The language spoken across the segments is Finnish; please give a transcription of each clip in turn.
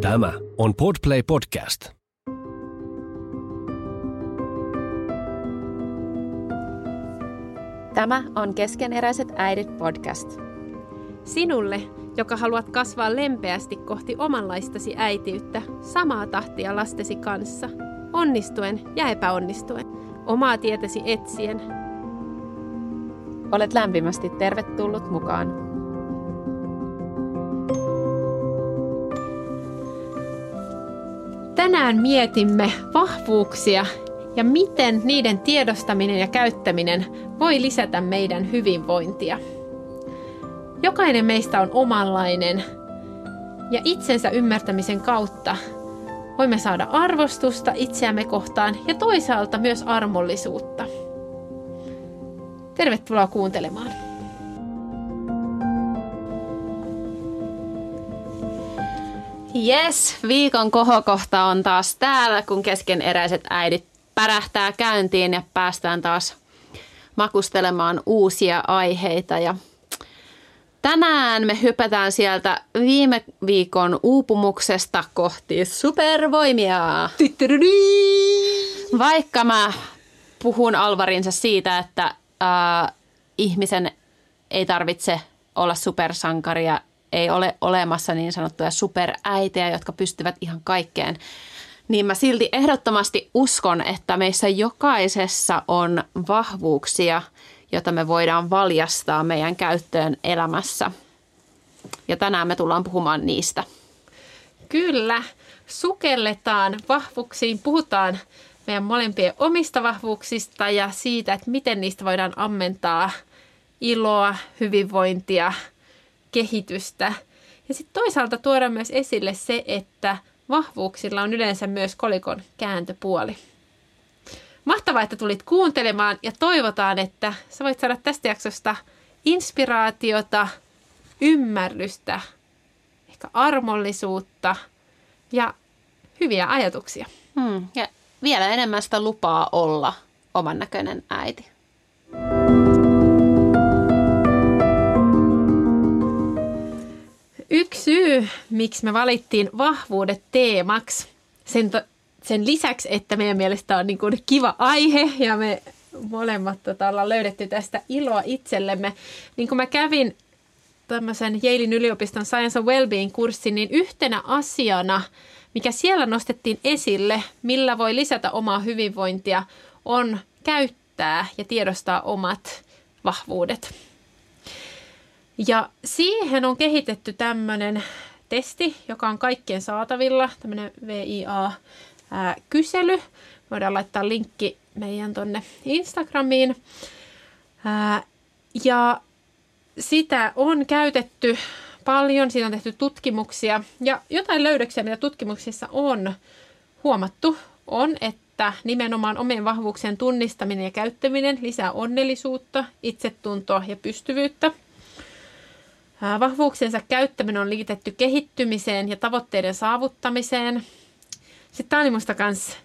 Tämä on Podplay Podcast. Tämä on Keskeneräiset äidit podcast. Sinulle, joka haluat kasvaa lempeästi kohti omanlaistasi äitiyttä, samaa tahtia lastesi kanssa, onnistuen ja epäonnistuen, omaa tietäsi etsien. Olet lämpimästi tervetullut mukaan. Tänään mietimme vahvuuksia ja miten niiden tiedostaminen ja käyttäminen voi lisätä meidän hyvinvointia. Jokainen meistä on omanlainen ja itsensä ymmärtämisen kautta voimme saada arvostusta itseämme kohtaan ja toisaalta myös armollisuutta. Tervetuloa kuuntelemaan. Yes, viikon kohokohta on taas täällä, kun keskeneräiset äidit pärähtää käyntiin ja päästään taas makustelemaan uusia aiheita. Ja tänään me hypätään sieltä viime viikon uupumuksesta kohti supervoimia. Vaikka mä puhun Alvarinsa siitä, että äh, ihmisen ei tarvitse olla supersankaria, ei ole olemassa niin sanottuja superäitejä, jotka pystyvät ihan kaikkeen, niin mä silti ehdottomasti uskon, että meissä jokaisessa on vahvuuksia, jota me voidaan valjastaa meidän käyttöön elämässä. Ja tänään me tullaan puhumaan niistä. Kyllä, sukelletaan vahvuuksiin, puhutaan meidän molempien omista vahvuuksista ja siitä, että miten niistä voidaan ammentaa iloa, hyvinvointia, kehitystä. Ja sitten toisaalta tuodaan myös esille se, että vahvuuksilla on yleensä myös kolikon kääntöpuoli. Mahtavaa, että tulit kuuntelemaan ja toivotaan, että sä voit saada tästä jaksosta inspiraatiota, ymmärrystä, ehkä armollisuutta ja hyviä ajatuksia. Hmm. Ja vielä enemmän sitä lupaa olla oman näköinen äiti. Yksi syy, miksi me valittiin vahvuudet teemaksi, sen, to, sen lisäksi, että meidän mielestä on niin kuin kiva aihe ja me molemmat tota, ollaan löydetty tästä iloa itsellemme, niin kun mä kävin tämmöisen Yalein yliopiston Science and Wellbeing-kurssin, niin yhtenä asiana, mikä siellä nostettiin esille, millä voi lisätä omaa hyvinvointia, on käyttää ja tiedostaa omat vahvuudet. Ja siihen on kehitetty tämmöinen testi, joka on kaikkien saatavilla, tämmöinen VIA-kysely. Voidaan laittaa linkki meidän tonne Instagramiin. Ja sitä on käytetty paljon, siitä on tehty tutkimuksia ja jotain löydöksiä, mitä tutkimuksissa on huomattu, on, että nimenomaan omien vahvuuksien tunnistaminen ja käyttäminen lisää onnellisuutta, itsetuntoa ja pystyvyyttä – Vahvuuksiensa käyttäminen on liitetty kehittymiseen ja tavoitteiden saavuttamiseen. Sitten tämä oli minusta myös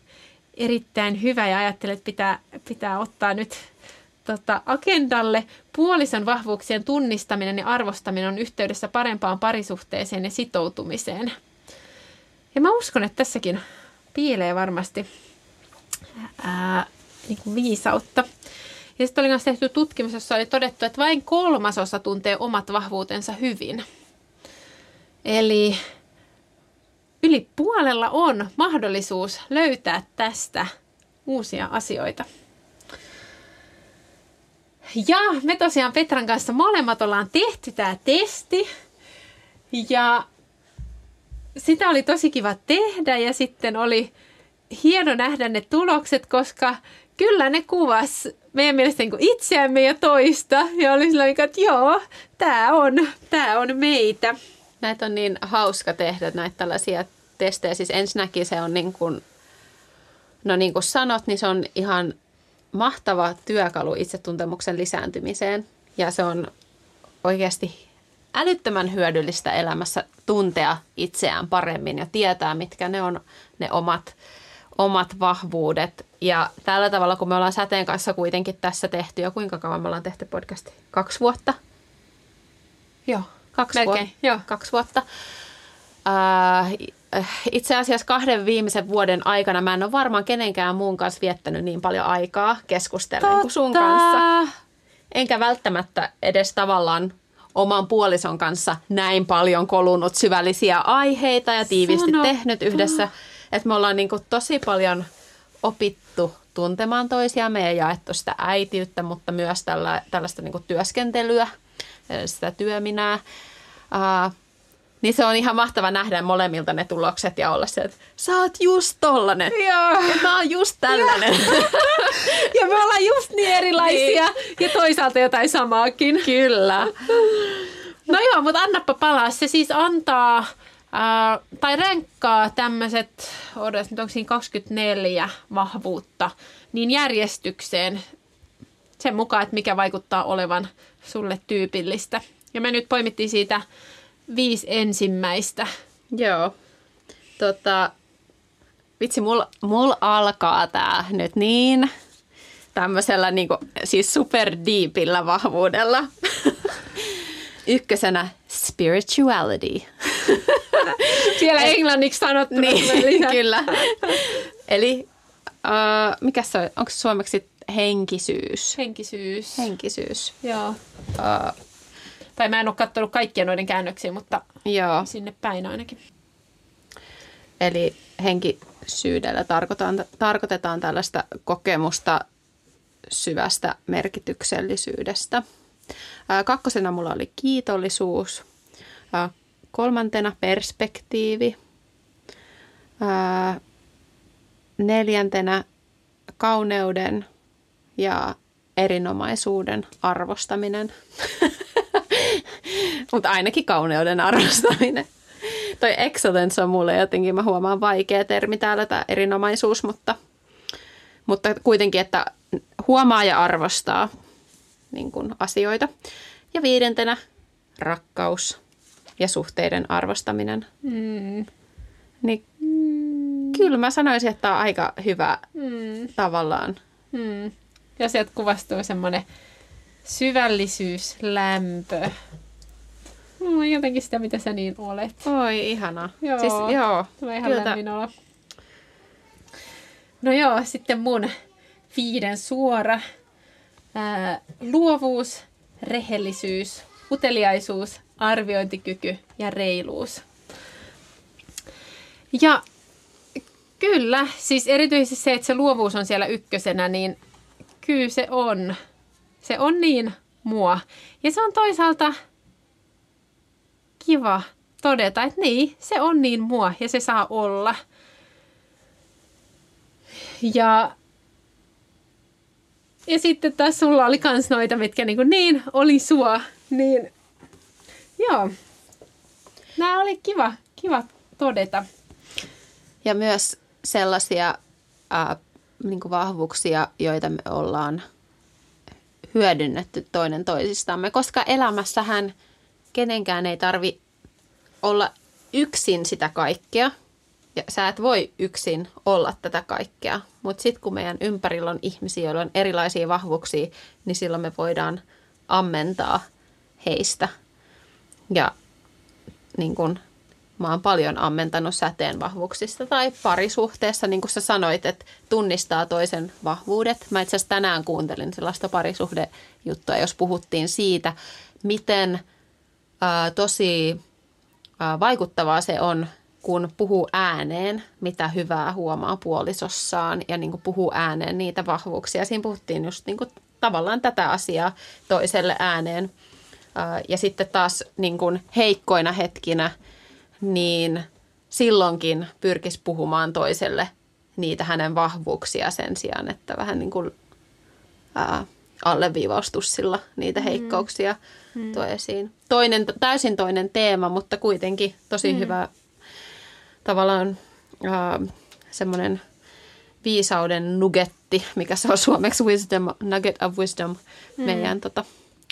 erittäin hyvä ja ajattelen, että pitää, pitää ottaa nyt tota, agendalle. Puolison vahvuuksien tunnistaminen ja arvostaminen on yhteydessä parempaan parisuhteeseen ja sitoutumiseen. Ja mä uskon, että tässäkin piilee varmasti ää, niin kuin viisautta. Ja sitten oli myös tehty tutkimus, jossa oli todettu, että vain kolmasosa tuntee omat vahvuutensa hyvin. Eli yli puolella on mahdollisuus löytää tästä uusia asioita. Ja me tosiaan Petran kanssa molemmat ollaan tehty tämä testi. Ja sitä oli tosi kiva tehdä ja sitten oli hieno nähdä ne tulokset, koska kyllä ne kuvas meidän mielestä niin itseämme ja toista. Ja oli sillä että joo, tämä on, tää on meitä. Näitä on niin hauska tehdä, näitä tällaisia testejä. Siis ensinnäkin se on niin kuin, no niin kuin sanot, niin se on ihan mahtava työkalu itsetuntemuksen lisääntymiseen. Ja se on oikeasti älyttömän hyödyllistä elämässä tuntea itseään paremmin ja tietää, mitkä ne on ne omat omat vahvuudet. Ja tällä tavalla, kun me ollaan Säteen kanssa kuitenkin tässä tehty, ja kuinka kauan me ollaan tehty podcasti? Kaksi vuotta? Joo. Kaksi, Melkein, vuotta. Joo. Kaksi vuotta. äh, itse asiassa kahden viimeisen vuoden aikana mä en ole varmaan kenenkään muun kanssa viettänyt niin paljon aikaa keskustellen kuin sun kanssa. Enkä välttämättä edes tavallaan oman puolison kanssa näin paljon kolunut syvällisiä aiheita ja tiiviisti Sano. tehnyt yhdessä. Että me ollaan niinku tosi paljon opittu tuntemaan toisiamme ja jaettu sitä äitiyttä, mutta myös tällä, tällaista niinku työskentelyä, sitä työminää. Uh, niin se on ihan mahtava nähdä molemmilta ne tulokset ja olla se, että sä oot just tollanen. Joo. Ja mä oon just tällainen. Ja me ollaan just niin erilaisia ja toisaalta jotain samaakin. Kyllä. No joo, mutta annappa palaa. Se siis antaa, ää, tai ränkkaa tämmöiset, odotas nyt onko siinä 24 vahvuutta, niin järjestykseen sen mukaan, että mikä vaikuttaa olevan sulle tyypillistä. Ja me nyt poimittiin siitä viisi ensimmäistä. Joo. Tota, vitsi, mulla mul alkaa tää nyt niin tämmöisellä niinku, siis super deepillä vahvuudella. Ykkösenä spirituality. Siellä englanniksi sanottuna. niin, lisää. kyllä. Eli uh, mikä se on? Onko se suomeksi henkisyys? Henkisyys. Henkisyys. Joo. Uh, Tai mä en ole katsonut kaikkia noiden käännöksiä, mutta joo. sinne päin ainakin. Eli henkisyydellä tarkoitetaan, tarkoitetaan tällaista kokemusta syvästä merkityksellisyydestä. Ää, Kakkosena mulla oli kiitollisuus. Kolmantena perspektiivi. Neljäntenä kauneuden ja erinomaisuuden arvostaminen. Mutta ainakin kauneuden arvostaminen. Toi excellence on mulle jotenkin, mä huomaan vaikea termi täällä, tämä erinomaisuus, mutta, mutta kuitenkin, että huomaa ja arvostaa niin kuin asioita. Ja viidentenä rakkaus ja suhteiden arvostaminen. Mm. Niin kyllä mä sanoisin, että tämä on aika hyvä Mm. tavallaan. Mm. Ja sieltä kuvastuu semmoinen syvällisyys, lämpö. Mm, jotenkin sitä, mitä sä niin olet. Oi, ihana. Joo. Siis, joo. Tulee ihan Kyllä. lämmin olo. No joo, sitten mun viiden suora. Ää, luovuus, rehellisyys, uteliaisuus, arviointikyky ja reiluus. Ja kyllä, siis erityisesti se, että se luovuus on siellä ykkösenä, niin kyllä se on. Se on niin mua. Ja se on toisaalta kiva todeta, että niin, se on niin mua ja se saa olla. Ja, ja sitten taas sulla oli kans noita, mitkä niin, niin oli sua, niin joo. Nämä oli kiva, kiva todeta. Ja myös sellaisia ää, niin kuin vahvuuksia, joita me ollaan hyödynnetty toinen toisistamme, koska elämässähän kenenkään ei tarvi olla yksin sitä kaikkea. Ja sä et voi yksin olla tätä kaikkea. Mutta sitten kun meidän ympärillä on ihmisiä, joilla on erilaisia vahvuuksia, niin silloin me voidaan ammentaa heistä. Ja niin kun, mä oon paljon ammentanut säteen vahvuuksista tai parisuhteessa, niin kuin sä sanoit, että tunnistaa toisen vahvuudet. Mä itse asiassa tänään kuuntelin sellaista parisuhdejuttua, jos puhuttiin siitä, miten ää, tosi ää, vaikuttavaa se on, kun puhuu ääneen, mitä hyvää huomaa puolisossaan ja niin kuin puhuu ääneen niitä vahvuuksia. Siinä puhuttiin just niin kuin tavallaan tätä asiaa toiselle ääneen. Ja sitten taas niin kuin heikkoina hetkinä, niin silloinkin pyrkisi puhumaan toiselle niitä hänen vahvuuksia sen sijaan, että vähän niin kuin ää, alleviivaustussilla niitä heikkouksia mm. tuo esiin. Toinen, täysin toinen teema, mutta kuitenkin tosi mm. hyvä tavallaan ää, semmoinen viisauden nugetti, mikä se on suomeksi wisdom, nugget of wisdom mm. meidän tota,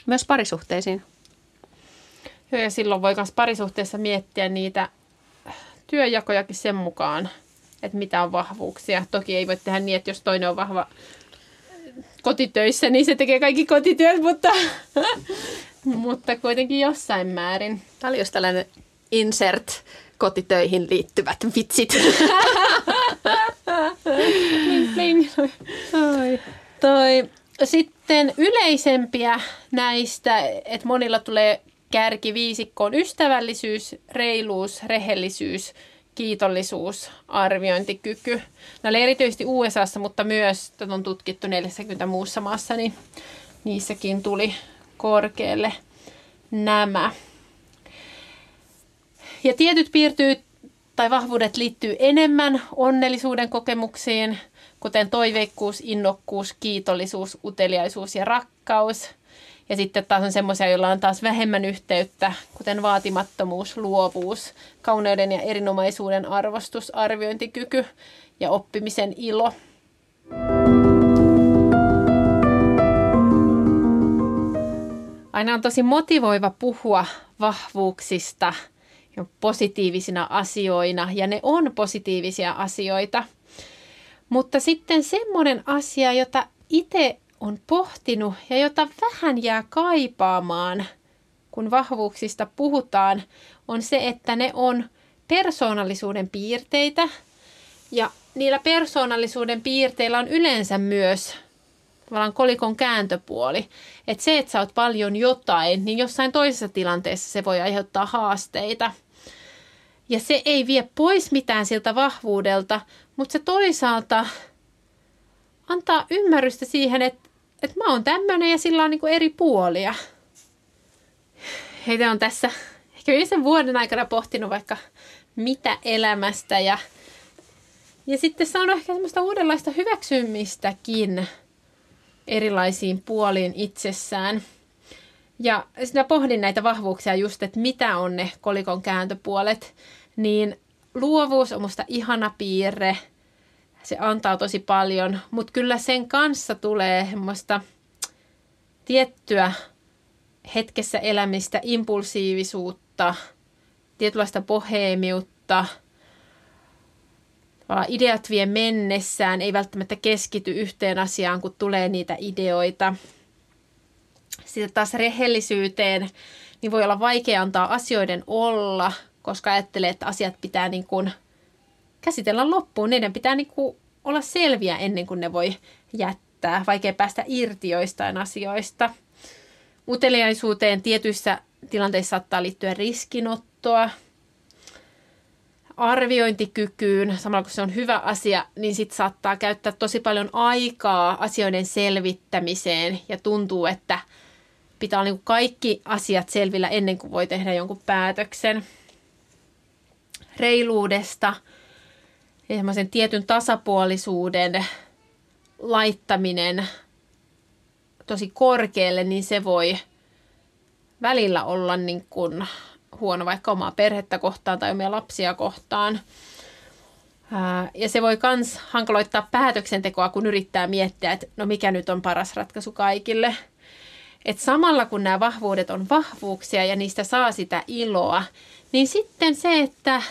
myös parisuhteisiin. Joo, ja silloin voi myös parisuhteessa miettiä niitä työjakojakin sen mukaan, että mitä on vahvuuksia. Toki ei voi tehdä niin, että jos toinen on vahva kotitöissä, niin se tekee kaikki kotityöt, mutta, mutta kuitenkin jossain määrin. Tämä oli just tällainen insert kotitöihin liittyvät vitsit. Bling, bling. Toi, sitten yleisempiä näistä, että monilla tulee kärkiviisikkoon ystävällisyys, reiluus, rehellisyys, kiitollisuus, arviointikyky. Nämä erityisesti USAssa, mutta myös tätä on tutkittu 40 muussa maassa, niin niissäkin tuli korkealle nämä. Ja tietyt piirtyy tai vahvuudet liittyy enemmän onnellisuuden kokemuksiin, kuten toiveikkuus, innokkuus, kiitollisuus, uteliaisuus ja rakkaus. Ja sitten taas on semmoisia, joilla on taas vähemmän yhteyttä, kuten vaatimattomuus, luovuus, kauneuden ja erinomaisuuden arvostus, arviointikyky ja oppimisen ilo. Aina on tosi motivoiva puhua vahvuuksista positiivisina asioina, ja ne on positiivisia asioita. Mutta sitten semmoinen asia, jota itse on pohtinut ja jota vähän jää kaipaamaan, kun vahvuuksista puhutaan, on se, että ne on persoonallisuuden piirteitä. Ja niillä persoonallisuuden piirteillä on yleensä myös tavallaan kolikon kääntöpuoli. Että se, että sä oot paljon jotain, niin jossain toisessa tilanteessa se voi aiheuttaa haasteita. Ja se ei vie pois mitään siltä vahvuudelta, mutta se toisaalta antaa ymmärrystä siihen, että, että mä oon tämmöinen ja sillä on niin eri puolia. Heitä on tässä ehkä yhden vuoden aikana pohtinut vaikka mitä elämästä ja, ja sitten saanut ehkä semmoista uudenlaista hyväksymistäkin erilaisiin puoliin itsessään. Ja sitten pohdin näitä vahvuuksia just, että mitä on ne kolikon kääntöpuolet, niin luovuus on musta ihana piirre. Se antaa tosi paljon, mutta kyllä sen kanssa tulee semmoista tiettyä hetkessä elämistä, impulsiivisuutta, tietynlaista boheemiutta – ideat vie mennessään, ei välttämättä keskity yhteen asiaan, kun tulee niitä ideoita. Sitten taas rehellisyyteen, niin voi olla vaikea antaa asioiden olla, koska ajattelee, että asiat pitää niin kuin käsitellä loppuun. Niiden pitää niin kuin olla selviä ennen kuin ne voi jättää. Vaikea päästä irti joistain asioista. Uteliaisuuteen tietyissä tilanteissa saattaa liittyä riskinottoa, arviointikykyyn, samalla kun se on hyvä asia, niin sit saattaa käyttää tosi paljon aikaa asioiden selvittämiseen ja tuntuu, että pitää olla niin kaikki asiat selvillä ennen kuin voi tehdä jonkun päätöksen. Reiluudesta semmoisen tietyn tasapuolisuuden laittaminen tosi korkealle, niin se voi välillä olla niin kuin huono vaikka omaa perhettä kohtaan tai omia lapsia kohtaan. Ja se voi myös hankaloittaa päätöksentekoa, kun yrittää miettiä, että no mikä nyt on paras ratkaisu kaikille. Et samalla kun nämä vahvuudet on vahvuuksia ja niistä saa sitä iloa, niin sitten se, että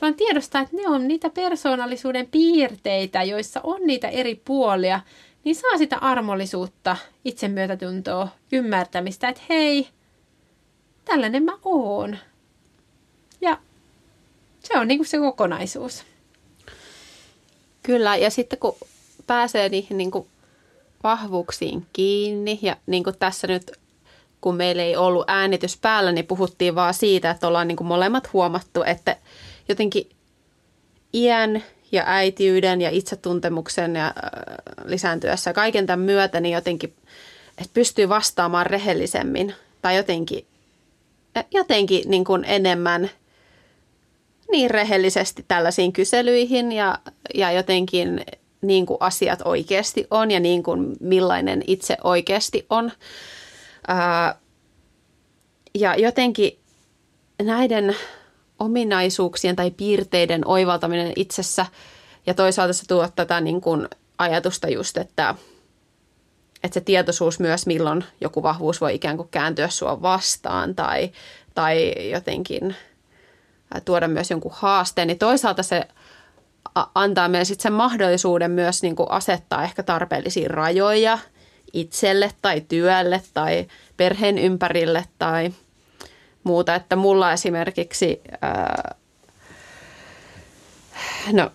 vaan tiedostaa, että ne on niitä persoonallisuuden piirteitä, joissa on niitä eri puolia, niin saa sitä armollisuutta, itsemyötätuntoa, ymmärtämistä, että hei, tällainen mä oon. Ja se on niin kuin se kokonaisuus. Kyllä, ja sitten kun pääsee niihin niin vahvuuksiin kiinni, ja niin tässä nyt, kun meillä ei ollut äänitys päällä, niin puhuttiin vaan siitä, että ollaan niin molemmat huomattu, että jotenkin iän ja äitiyden ja itsetuntemuksen ja äh, lisääntyessä kaiken tämän myötä, niin jotenkin, että pystyy vastaamaan rehellisemmin tai jotenkin jotenkin niin kuin enemmän niin rehellisesti tällaisiin kyselyihin ja, ja jotenkin niin kuin asiat oikeasti on ja niin kuin millainen itse oikeasti on. Ää, ja jotenkin näiden ominaisuuksien tai piirteiden oivaltaminen itsessä ja toisaalta se tuo tätä niin kuin ajatusta just, että – että se tietoisuus myös, milloin joku vahvuus voi ikään kuin kääntyä sua vastaan tai, tai jotenkin tuoda myös jonkun haasteen, niin toisaalta se antaa meille sitten sen mahdollisuuden myös niin kuin asettaa ehkä tarpeellisia rajoja itselle tai työlle tai perheen ympärille tai muuta. Että mulla esimerkiksi, ää, no,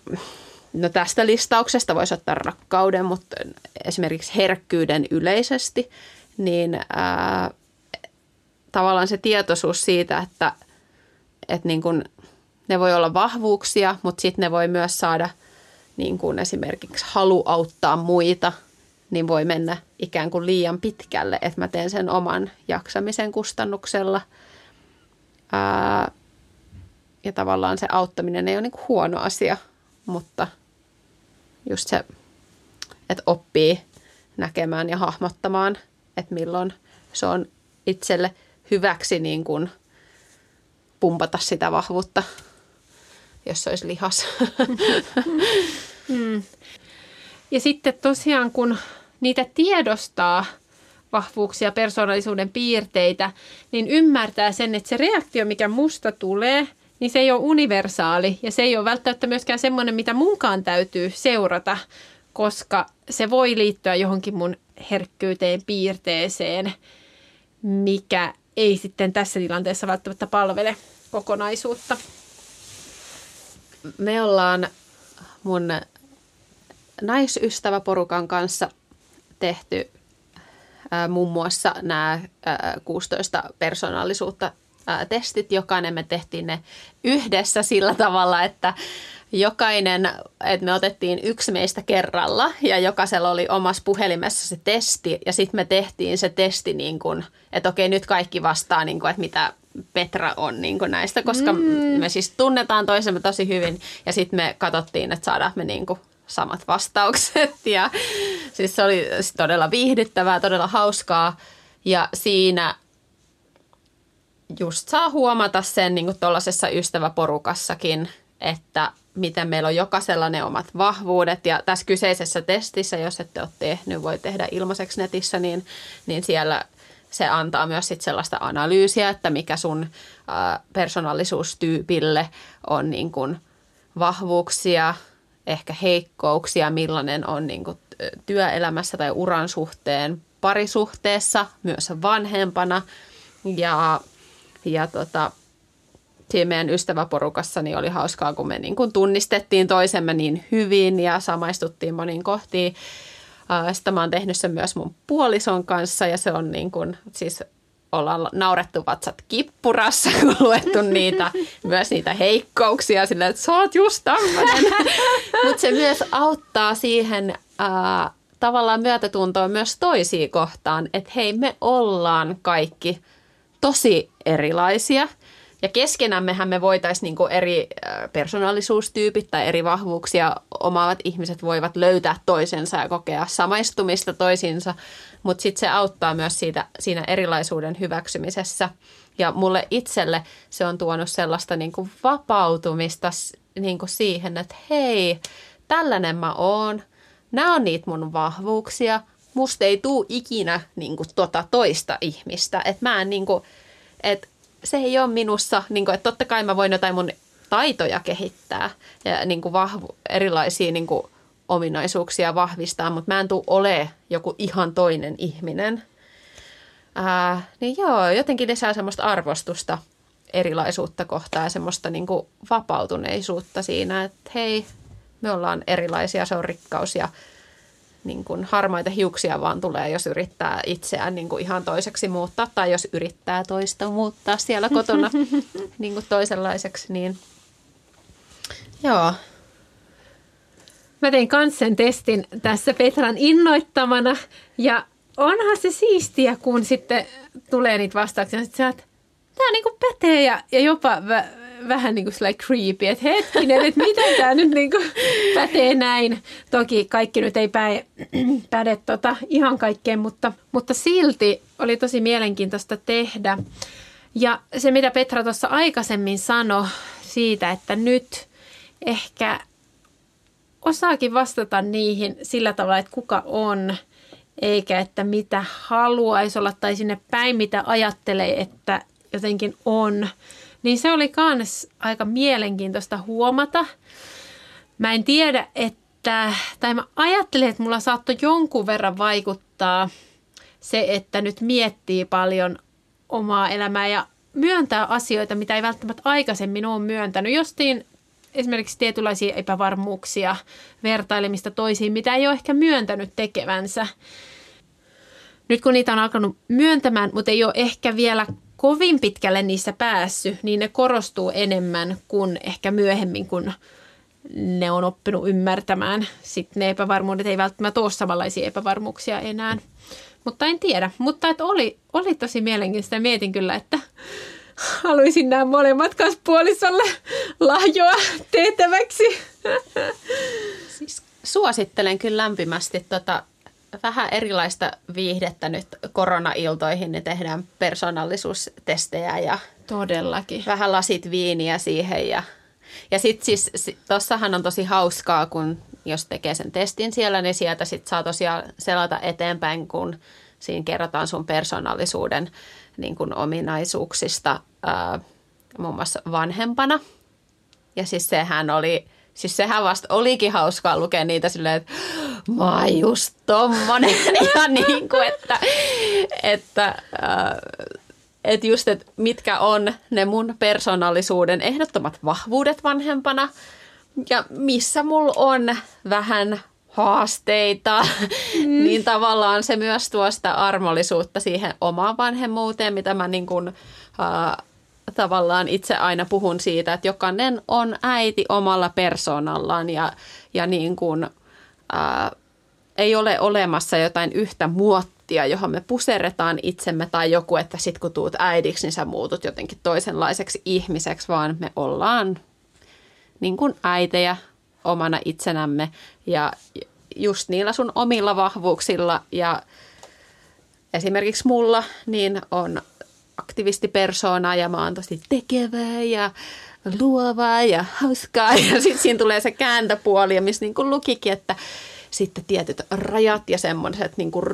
no tästä listauksesta voisi ottaa rakkauden, mutta esimerkiksi herkkyyden yleisesti, niin ää, tavallaan se tietoisuus siitä, että, että niin kuin ne voi olla vahvuuksia, mutta sitten ne voi myös saada niin kuin esimerkiksi halu auttaa muita, niin voi mennä ikään kuin liian pitkälle, että mä teen sen oman jaksamisen kustannuksella. Ää, ja tavallaan se auttaminen ei ole niin huono asia, mutta just se, että oppii näkemään ja hahmottamaan, että milloin se on itselle hyväksi niin kuin pumpata sitä vahvuutta, jos se olisi lihas. Mm. Ja sitten tosiaan, kun niitä tiedostaa vahvuuksia, persoonallisuuden piirteitä, niin ymmärtää sen, että se reaktio, mikä musta tulee, niin se ei ole universaali ja se ei ole välttämättä myöskään semmoinen, mitä munkaan täytyy seurata, koska se voi liittyä johonkin mun herkkyyteen, piirteeseen, mikä ei sitten tässä tilanteessa välttämättä palvele kokonaisuutta. Me ollaan mun naisystäväporukan kanssa tehty muun muassa nämä ää, 16 persoonallisuutta testit. Jokainen me tehtiin ne yhdessä sillä tavalla, että jokainen, että me otettiin yksi meistä kerralla ja jokaisella oli omassa puhelimessa se testi ja sitten me tehtiin se testi niin kuin, että okei nyt kaikki vastaa niin kuin, että mitä Petra on niin kuin näistä, koska mm. me siis tunnetaan toisemme tosi hyvin ja sitten me katsottiin, että saadaan me niin kuin samat vastaukset. Ja siis se oli todella viihdyttävää, todella hauskaa. Ja siinä just saa huomata sen niin tuollaisessa ystäväporukassakin, että miten meillä on jokaisella ne omat vahvuudet. Ja tässä kyseisessä testissä, jos ette ole tehnyt, voi tehdä ilmaiseksi netissä, niin, niin siellä se antaa myös sit sellaista analyysiä, että mikä sun ä, persoonallisuustyypille on niin kuin vahvuuksia, ehkä heikkouksia, millainen on niin kuin työelämässä tai uran suhteen parisuhteessa, myös vanhempana. Ja, ja tota, siinä meidän ystäväporukassa niin oli hauskaa, kun me niin kuin tunnistettiin toisemme niin hyvin ja samaistuttiin moniin kohtiin. Sitten mä oon tehnyt sen myös mun puolison kanssa ja se on niin kuin, siis ollaan naurettu vatsat kippurassa, kun luettu niitä, myös niitä heikkouksia sillä, että sä oot just tämmöinen. Mutta se myös auttaa siihen ää, tavallaan myötätuntoon myös toisiin kohtaan, että hei me ollaan kaikki tosi erilaisia – ja keskenämmehän me voitaisiin niin eri persoonallisuustyypit tai eri vahvuuksia omaavat ihmiset voivat löytää toisensa ja kokea samaistumista toisiinsa, mutta sitten se auttaa myös siitä, siinä erilaisuuden hyväksymisessä. Ja mulle itselle se on tuonut sellaista niin kuin vapautumista niin kuin siihen, että hei, tällainen mä oon, nämä on niitä mun vahvuuksia, musta ei tuu ikinä niin kuin, tota toista ihmistä. Että mä en niin kuin, että se ei ole minussa, niin kuin, että totta kai mä voin jotain mun taitoja kehittää ja niin kuin vahvu, erilaisia niin kuin ominaisuuksia vahvistaa, mutta mä en tule ole joku ihan toinen ihminen. Ää, niin joo, jotenkin lisää semmoista arvostusta erilaisuutta kohtaan ja semmoista niin kuin vapautuneisuutta siinä, että hei, me ollaan erilaisia, se on rikkaus ja niin kuin harmaita hiuksia vaan tulee, jos yrittää itseään niin kuin ihan toiseksi muuttaa tai jos yrittää toista muuttaa siellä kotona niin kuin toisenlaiseksi, niin joo. Mä tein kans sen testin tässä Petran innoittamana ja onhan se siistiä, kun sitten tulee niitä vastauksia, että sä tämä niinku pätee ja, ja jopa vä- vähän niin kuin creepy, että hetkinen, että miten tämä nyt niin kuin pätee näin. Toki kaikki nyt ei päe, päde tota ihan kaikkeen, mutta, mutta silti oli tosi mielenkiintoista tehdä. Ja se, mitä Petra tuossa aikaisemmin sanoi siitä, että nyt ehkä osaakin vastata niihin sillä tavalla, että kuka on, eikä että mitä haluaisi olla tai sinne päin, mitä ajattelee, että jotenkin on. Niin se oli myös aika mielenkiintoista huomata. Mä en tiedä, että, tai mä ajattelin, että mulla saattoi jonkun verran vaikuttaa se, että nyt miettii paljon omaa elämää ja myöntää asioita, mitä ei välttämättä aikaisemmin ole myöntänyt. Jostiin esimerkiksi tietynlaisia epävarmuuksia, vertailemista toisiin, mitä ei ole ehkä myöntänyt tekevänsä. Nyt kun niitä on alkanut myöntämään, mutta ei ole ehkä vielä kovin pitkälle niissä päässyt, niin ne korostuu enemmän kuin ehkä myöhemmin, kun ne on oppinut ymmärtämään. Sitten ne epävarmuudet ei välttämättä ole samanlaisia epävarmuuksia enää. Mutta en tiedä. Mutta että oli, oli tosi mielenkiintoista. Mietin kyllä, että haluaisin nämä molemmat puolisolle lahjoa tehtäväksi. Siis suosittelen kyllä lämpimästi tota vähän erilaista viihdettä nyt korona-iltoihin, niin tehdään persoonallisuustestejä ja Todellakin. vähän lasit viiniä siihen ja ja sitten siis tossahan on tosi hauskaa, kun jos tekee sen testin siellä, niin sieltä sitten saa tosiaan selata eteenpäin, kun siinä kerrotaan sun persoonallisuuden niin kuin ominaisuuksista ää, muun muassa vanhempana. Ja siis sehän oli, siis sehän vasta olikin hauskaa lukea niitä silleen, että mä oon just tommonen. Ja niin kuin, että, että ää, että just, että mitkä on ne mun persoonallisuuden ehdottomat vahvuudet vanhempana ja missä mulla on vähän haasteita, mm. niin tavallaan se myös tuo sitä armollisuutta siihen omaan vanhemmuuteen, mitä mä niin kuin, äh, tavallaan itse aina puhun siitä, että jokainen on äiti omalla persoonallaan ja, ja niin kuin, äh, ei ole olemassa jotain yhtä muottia, johon me puserretaan itsemme tai joku, että sit kun tuut äidiksi, niin sä muutut jotenkin toisenlaiseksi ihmiseksi, vaan me ollaan niin kuin äitejä omana itsenämme ja just niillä sun omilla vahvuuksilla ja esimerkiksi mulla niin on aktivistipersoona ja mä oon tosi tekevää ja luovaa ja hauskaa ja sitten siinä tulee se kääntöpuoli missä niin kuin lukikin, että sitten tietyt rajat ja semmoiset niin kuin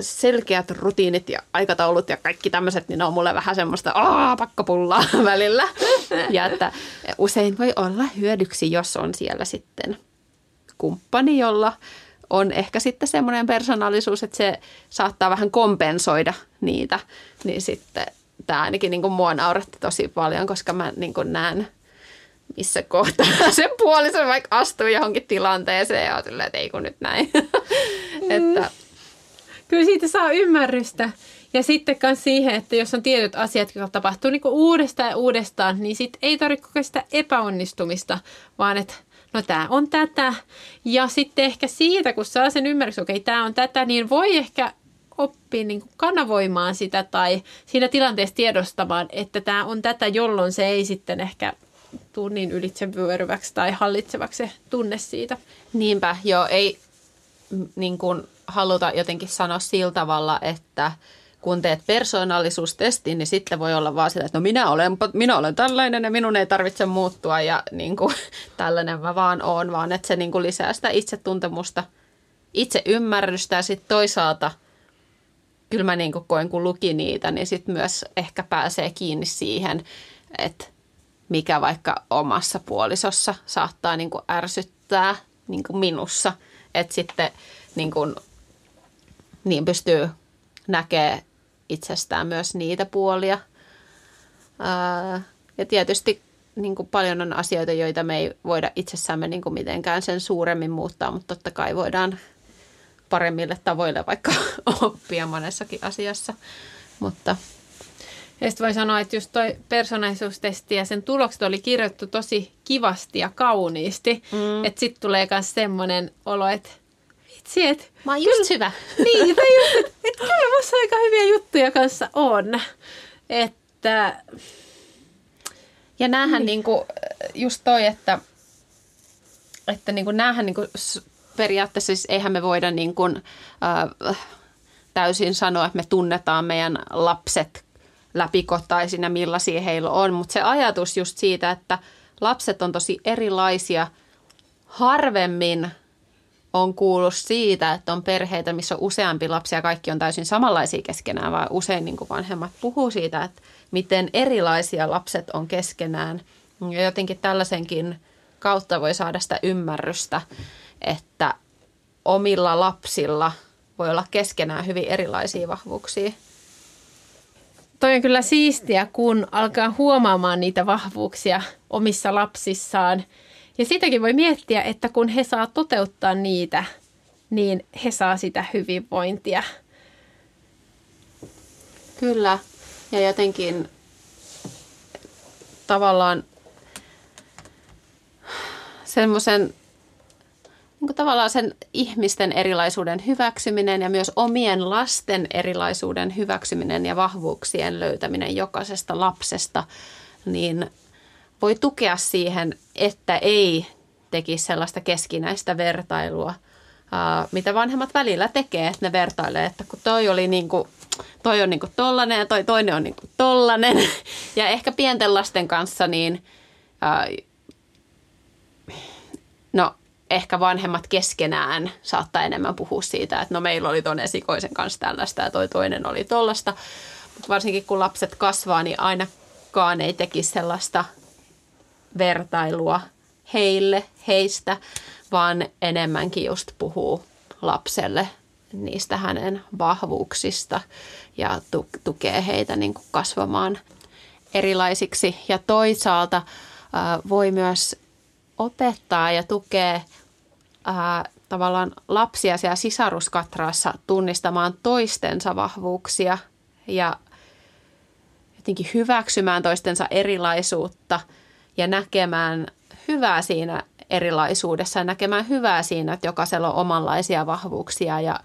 selkeät rutiinit ja aikataulut ja kaikki tämmöiset, niin ne on mulle vähän semmoista aah, pakkopullaa välillä. Ja että usein voi olla hyödyksi, jos on siellä sitten kumppani, jolla on ehkä sitten semmoinen persoonallisuus, että se saattaa vähän kompensoida niitä, niin sitten tämä ainakin niin kuin mua nauratti tosi paljon, koska mä niin kuin näen missä kohtaa se puoliso vaikka astuu johonkin tilanteeseen ja on silleen, että ei kun nyt näin. Mm. että. Kyllä siitä saa ymmärrystä. Ja sitten myös siihen, että jos on tietyt asiat, jotka tapahtuu niin uudestaan ja uudestaan, niin sitten ei tarvitse kokea sitä epäonnistumista, vaan että no tämä on tätä. Ja sitten ehkä siitä, kun saa sen ymmärryksen, okei, okay, tämä on tätä, niin voi ehkä oppia niin kanavoimaan sitä tai siinä tilanteessa tiedostamaan, että tämä on tätä, jolloin se ei sitten ehkä tuu niin ylitsevyöryväksi tai hallitsevaksi se tunne siitä. Niinpä, joo, ei niin kuin haluta jotenkin sanoa sillä tavalla, että kun teet persoonallisuustestin, niin sitten voi olla vaan sitä, että no minä olen, minä olen tällainen ja minun ei tarvitse muuttua ja niin kuin, tällainen mä vaan oon, vaan että se niin kuin lisää sitä itsetuntemusta, itse ymmärrystä ja sitten toisaalta kyllä mä niin kuin koen, kun luki niitä, niin sitten myös ehkä pääsee kiinni siihen, että mikä vaikka omassa puolisossa saattaa niin kuin ärsyttää niin kuin minussa. Että sitten niin, kuin, niin pystyy näkemään itsestään myös niitä puolia. Ja tietysti niin kuin paljon on asioita, joita me ei voida itsessämme niin kuin mitenkään sen suuremmin muuttaa, mutta totta kai voidaan paremmille tavoille vaikka oppia monessakin asiassa. Mutta ja sitten voi sanoa, että just toi persoonallisuustesti ja sen tulokset oli kirjoittu tosi kivasti ja kauniisti. Mm. Että sitten tulee myös semmoinen olo, että vitsi, että... Mä oon just kyllä, hyvä. Niin, tai just, että, että kyllä musta aika hyviä juttuja kanssa on. Että... Ja näähän niin. niinku, just toi, että, että niinku, näähän niinku, periaatteessa siis eihän me voida niinku, äh, täysin sanoa, että me tunnetaan meidän lapset läpikottaisina, millaisia heillä on. Mutta se ajatus just siitä, että lapset on tosi erilaisia, harvemmin on kuullut siitä, että on perheitä, missä on useampi lapsi ja kaikki on täysin samanlaisia keskenään, vaan usein niin kuin vanhemmat puhuu siitä, että miten erilaisia lapset on keskenään. Ja jotenkin tällaisenkin kautta voi saada sitä ymmärrystä, että omilla lapsilla voi olla keskenään hyvin erilaisia vahvuuksia. toi on kyllä siistiä, kun alkaa huomaamaan niitä vahvuuksia omissa lapsissaan. Ja sitäkin voi miettiä, että kun he saa toteuttaa niitä, niin he saa sitä hyvinvointia. Kyllä. Ja jotenkin tavallaan semmoisen niin tavallaan sen ihmisten erilaisuuden hyväksyminen ja myös omien lasten erilaisuuden hyväksyminen ja vahvuuksien löytäminen jokaisesta lapsesta, niin voi tukea siihen, että ei tekisi sellaista keskinäistä vertailua, mitä vanhemmat välillä tekee, että ne vertailee, että kun toi oli niin kuin, toi on niin kuin tollanen ja toi toinen on niin kuin tollanen. Ja ehkä pienten lasten kanssa niin, no ehkä vanhemmat keskenään saattaa enemmän puhua siitä, että no meillä oli tuon esikoisen kanssa tällaista ja toi toinen oli tollasta. Mutta varsinkin kun lapset kasvaa, niin ainakaan ei tekisi sellaista vertailua heille, heistä, vaan enemmänkin just puhuu lapselle niistä hänen vahvuuksista ja tukee heitä niin kuin kasvamaan erilaisiksi. Ja toisaalta voi myös opettaa ja tukea ää, tavallaan lapsia siellä sisaruskatraassa tunnistamaan toistensa vahvuuksia ja jotenkin hyväksymään toistensa erilaisuutta ja näkemään hyvää siinä erilaisuudessa ja näkemään hyvää siinä, että jokaisella on omanlaisia vahvuuksia ja,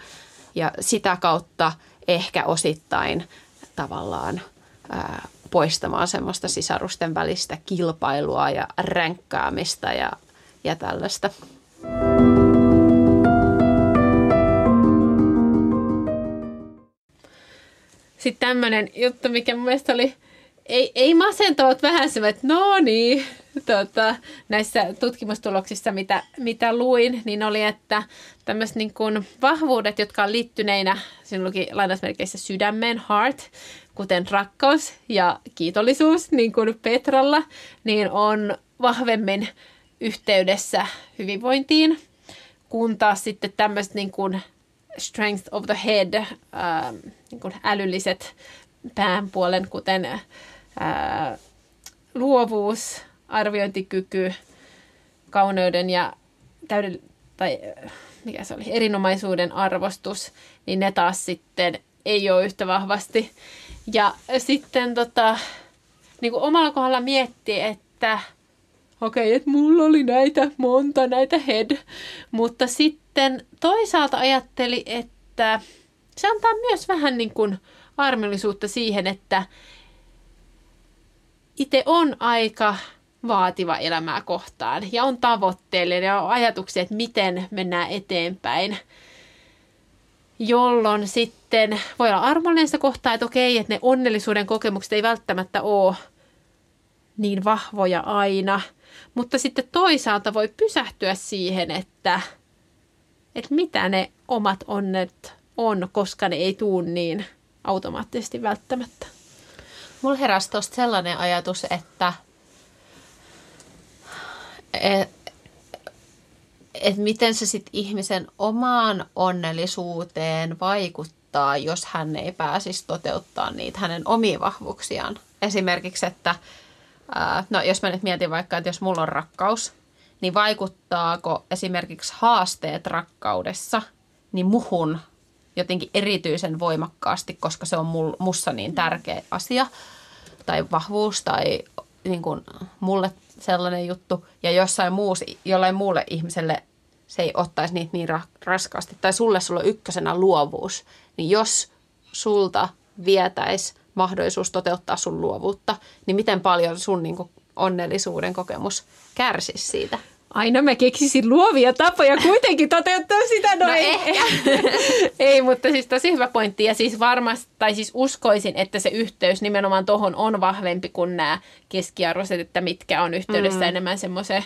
ja sitä kautta ehkä osittain tavallaan ää, poistamaan semmoista sisarusten välistä kilpailua ja ränkkäämistä ja, ja tällaista. Sitten tämmöinen juttu, mikä mun mielestä oli, ei, ei masentavat vähän se, että no niin, tota, näissä tutkimustuloksissa, mitä, mitä luin, niin oli, että tämmöiset niin vahvuudet, jotka on liittyneinä, siinä luki lainausmerkeissä sydämeen, heart, kuten rakkaus ja kiitollisuus, niin kuin Petralla, niin on vahvemmin yhteydessä hyvinvointiin, kun taas sitten tämmöiset niin kuin strength of the head, ää, niin kuin älylliset päänpuolen, kuten ää, luovuus, arviointikyky, kauneuden ja täydell- tai mikä se oli, erinomaisuuden arvostus, niin ne taas sitten ei ole yhtä vahvasti. Ja sitten tota, niin kuin omalla kohdalla mietti, että okei, okay, että mulla oli näitä monta, näitä head, mutta sitten toisaalta ajatteli, että se antaa myös vähän niin kuin armollisuutta siihen, että itse on aika vaativa elämää kohtaan ja on tavoitteellinen ja on ajatuksia, että miten mennään eteenpäin. Jolloin sitten voi olla armollinen sitä kohtaa, että okei, että ne onnellisuuden kokemukset ei välttämättä ole niin vahvoja aina. Mutta sitten toisaalta voi pysähtyä siihen, että, että mitä ne omat onnet on, koska ne ei tuu niin automaattisesti välttämättä. Mulla heräsi tuosta sellainen ajatus, että et, et miten se sitten ihmisen omaan onnellisuuteen vaikuttaa, jos hän ei pääsisi toteuttaa niitä hänen omia vahvuuksiaan. Esimerkiksi, että no jos mä nyt mietin vaikka, että jos mulla on rakkaus, niin vaikuttaako esimerkiksi haasteet rakkaudessa niin muhun jotenkin erityisen voimakkaasti, koska se on mul, mussa niin tärkeä asia tai vahvuus tai niin kuin mulle sellainen juttu ja jossain muus, jollain muulle ihmiselle se ei ottaisi niitä niin raskaasti. Tai sulle sulla on ykkösenä luovuus, niin jos sulta vietäisi mahdollisuus toteuttaa sun luovuutta, niin miten paljon sun niin kuin, onnellisuuden kokemus kärsisi siitä? Aina mä keksisin luovia tapoja kuitenkin toteuttaa sitä. No, no ei, ei, mutta siis tosi hyvä pointti. Ja siis varmasti, tai siis uskoisin, että se yhteys nimenomaan tuohon on vahvempi kuin nämä keskiarvoiset, että mitkä on yhteydessä mm. enemmän semmoiseen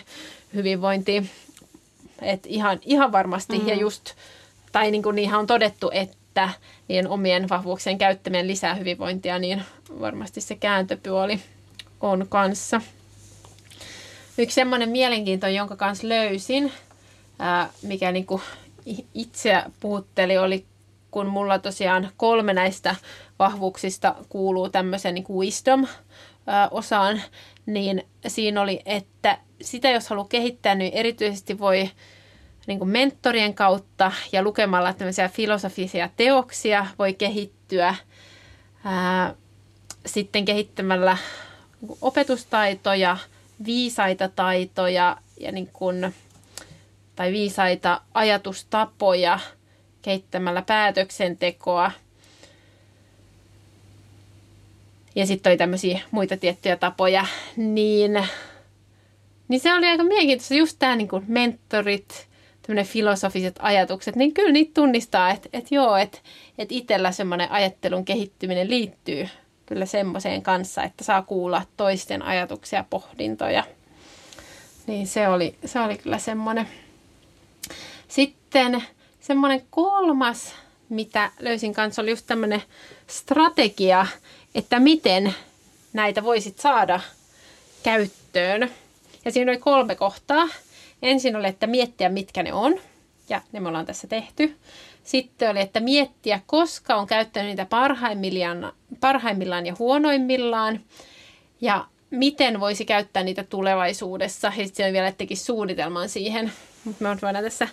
hyvinvointiin. Et ihan, ihan varmasti. Mm. Ja just, tai niin kuin niinhän on todettu, että niiden omien vahvuuksien käyttäminen lisää hyvinvointia, niin varmasti se kääntöpuoli on kanssa. Yksi semmoinen mielenkiinto, jonka kanssa löysin, ää, mikä niinku itseä puhutteli, oli kun mulla tosiaan kolme näistä vahvuuksista kuuluu tämmöisen niin kuin wisdom-osaan, niin siinä oli, että sitä jos haluaa kehittää, niin erityisesti voi niin kuin mentorien kautta ja lukemalla tämmöisiä filosofisia teoksia voi kehittyä. Ää, sitten kehittämällä opetustaitoja, viisaita taitoja ja niin kuin, tai viisaita ajatustapoja kehittämällä päätöksentekoa. Ja sitten oli tämmöisiä muita tiettyjä tapoja, niin, niin se oli aika mielenkiintoista. Just tämä niin mentorit, tämmöinen filosofiset ajatukset, niin kyllä niitä tunnistaa, että, että joo, että, että itsellä semmoinen ajattelun kehittyminen liittyy kyllä semmoiseen kanssa, että saa kuulla toisten ajatuksia, pohdintoja. Niin se oli, se oli kyllä semmoinen. Sitten semmoinen kolmas, mitä löysin kanssa, oli just tämmöinen strategia, että miten näitä voisit saada käyttöön. Ja siinä oli kolme kohtaa. Ensin oli, että miettiä, mitkä ne on. Ja ne me ollaan tässä tehty. Sitten oli, että miettiä, koska on käyttänyt niitä parhaimmillaan, parhaimmillaan ja huonoimmillaan. Ja miten voisi käyttää niitä tulevaisuudessa. Ja sitten vielä teki suunnitelman siihen. Mutta me voidaan tässä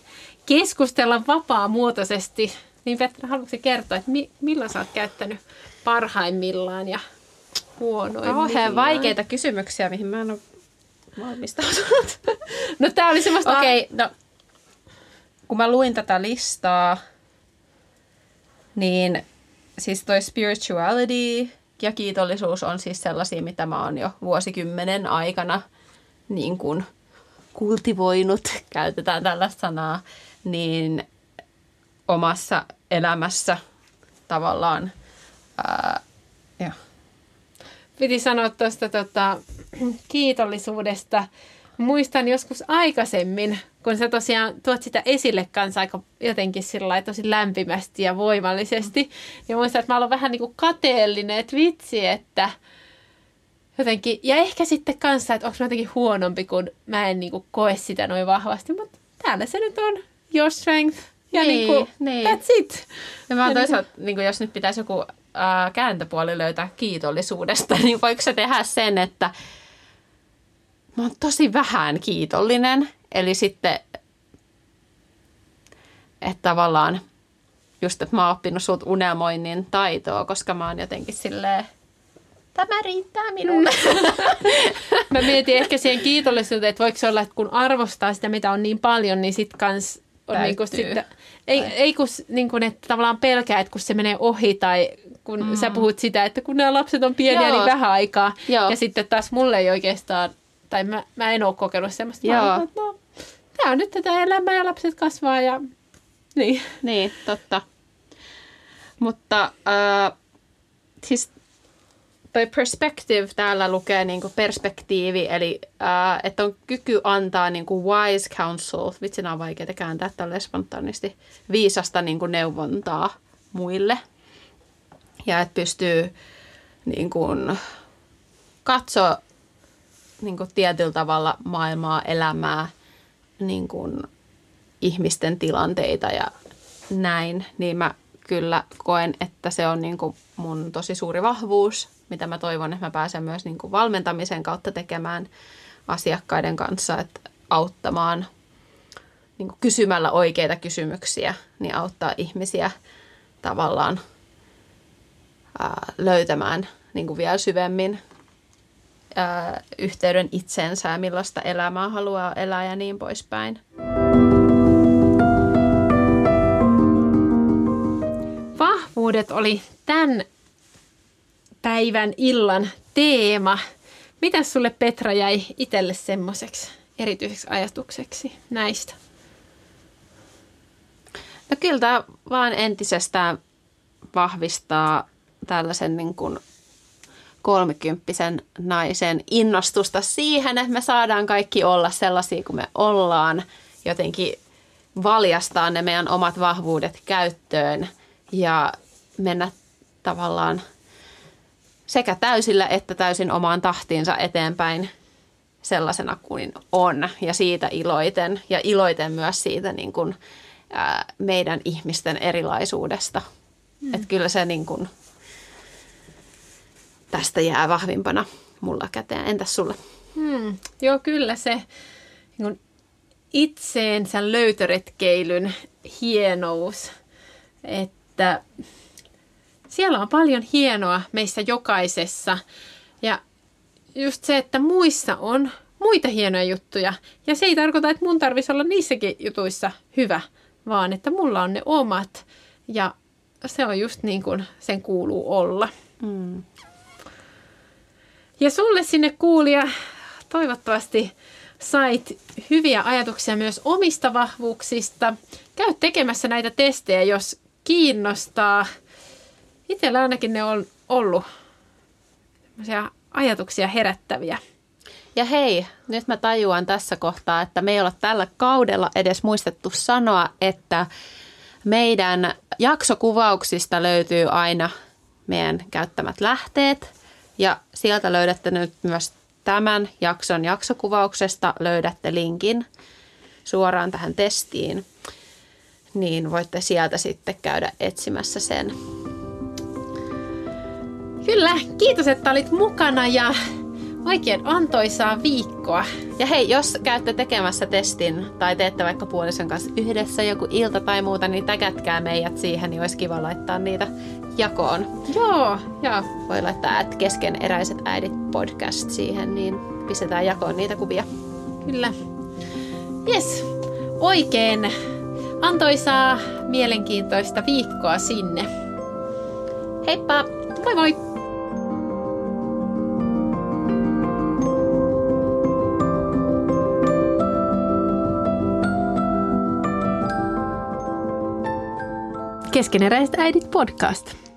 keskustella vapaamuotoisesti. Niin Petra, haluatko kertoa, että mi- milloin sä oot käyttänyt parhaimmillaan ja huonoimmillaan? Kauhean vaikeita kysymyksiä, mihin mä en ole valmistautunut. no tää oli semmoista... Okei, okay, no kun mä luin tätä listaa, niin siis toi spirituality ja kiitollisuus on siis sellaisia, mitä mä oon jo vuosikymmenen aikana niin kuin kultivoinut, käytetään tällaista sanaa, niin omassa elämässä tavallaan. Ää. Piti sanoa tuosta tota, kiitollisuudesta. Muistan joskus aikaisemmin, kun sä tosiaan tuot sitä esille kanssa aika jotenkin sillä tosi lämpimästi ja voimallisesti, niin muistan, että mä olen vähän niin kuin kateellinen, että vitsi, että jotenkin, ja ehkä sitten kanssa, että onko mä jotenkin huonompi, kun mä en niin kuin koe sitä noin vahvasti, mutta täällä se nyt on, your strength, ja niin, niin kuin, niin. that's it. Ja mä oon toisaalta, niin kuin jos nyt pitäisi joku äh, kääntöpuoli löytää kiitollisuudesta, niin voiko se tehdä sen, että mä oon tosi vähän kiitollinen. Eli sitten, että tavallaan just, että mä oon oppinut sut unelmoinnin taitoa, koska mä oon jotenkin silleen, tämä riittää minulle. mä mietin ehkä siihen kiitollisuuteen, että voiko se olla, että kun arvostaa sitä, mitä on niin paljon, niin sit kans on niin kuin sitten, ei, ei kun, niin kuin, että tavallaan pelkää, että kun se menee ohi tai kun mm. sä puhut sitä, että kun nämä lapset on pieniä, Joo. niin vähän aikaa. Joo. Ja sitten taas mulle ei oikeastaan tai mä, mä en ole kokenut semmoista. Joo. Mä että no, tämä on nyt tätä elämää ja lapset kasvaa ja niin. Niin, totta. Mutta äh, siis toi perspective täällä lukee niinku perspektiivi, eli äh, että on kyky antaa niinku wise counsel, vitsi nämä on vaikeita kääntää tälle spontaanisti, viisasta niinku neuvontaa muille. Ja että pystyy niinku katsoa niin kuin tietyllä tavalla maailmaa, elämää, niin kuin ihmisten tilanteita ja näin, niin mä kyllä koen, että se on niin kuin mun tosi suuri vahvuus, mitä mä toivon, että mä pääsen myös niin kuin valmentamisen kautta tekemään asiakkaiden kanssa, että auttamaan niin kuin kysymällä oikeita kysymyksiä, niin auttaa ihmisiä tavallaan ää, löytämään niin kuin vielä syvemmin ää, yhteyden itsensä ja millaista elämää haluaa elää ja niin poispäin. Vahvuudet oli tämän päivän illan teema. Mitä sulle Petra jäi itselle semmoiseksi erityiseksi ajatukseksi näistä? No kyllä tämä vaan entisestään vahvistaa tällaisen niin kuin kolmekymppisen naisen innostusta siihen, että me saadaan kaikki olla sellaisia kuin me ollaan, jotenkin valjastaa ne meidän omat vahvuudet käyttöön ja mennä tavallaan sekä täysillä että täysin omaan tahtiinsa eteenpäin sellaisena kuin on ja siitä iloiten ja iloiten myös siitä niin kuin, ää, meidän ihmisten erilaisuudesta. Mm. Että kyllä se niin kuin tästä jää vahvimpana mulla käteen. Entäs sulle? Hmm, joo, kyllä se niin itseensä löytöretkeilyn hienous, että siellä on paljon hienoa meissä jokaisessa. Ja just se, että muissa on muita hienoja juttuja. Ja se ei tarkoita, että mun tarvitsisi olla niissäkin jutuissa hyvä, vaan että mulla on ne omat. Ja se on just niin kuin sen kuuluu olla. Mm. Ja sulle sinne kuulija toivottavasti sait hyviä ajatuksia myös omista vahvuuksista. Käy tekemässä näitä testejä, jos kiinnostaa. Itsellä ainakin ne on ollut ajatuksia herättäviä. Ja hei, nyt mä tajuan tässä kohtaa, että me ei olla tällä kaudella edes muistettu sanoa, että meidän jaksokuvauksista löytyy aina meidän käyttämät lähteet. Ja sieltä löydätte nyt myös tämän jakson jaksokuvauksesta löydätte linkin suoraan tähän testiin. Niin voitte sieltä sitten käydä etsimässä sen. Kyllä, kiitos, että olit mukana ja Oikein antoisaa viikkoa. Ja hei, jos käytte tekemässä testin tai teette vaikka puolison kanssa yhdessä joku ilta tai muuta, niin täkätkää meidät siihen, niin olisi kiva laittaa niitä jakoon. Joo, joo. Voi laittaa että keskeneräiset äidit podcast siihen, niin pistetään jakoon niitä kuvia. Kyllä. Yes, oikein antoisaa, mielenkiintoista viikkoa sinne. Heippa! Moi moi! Keskeneräiset äidit podcast.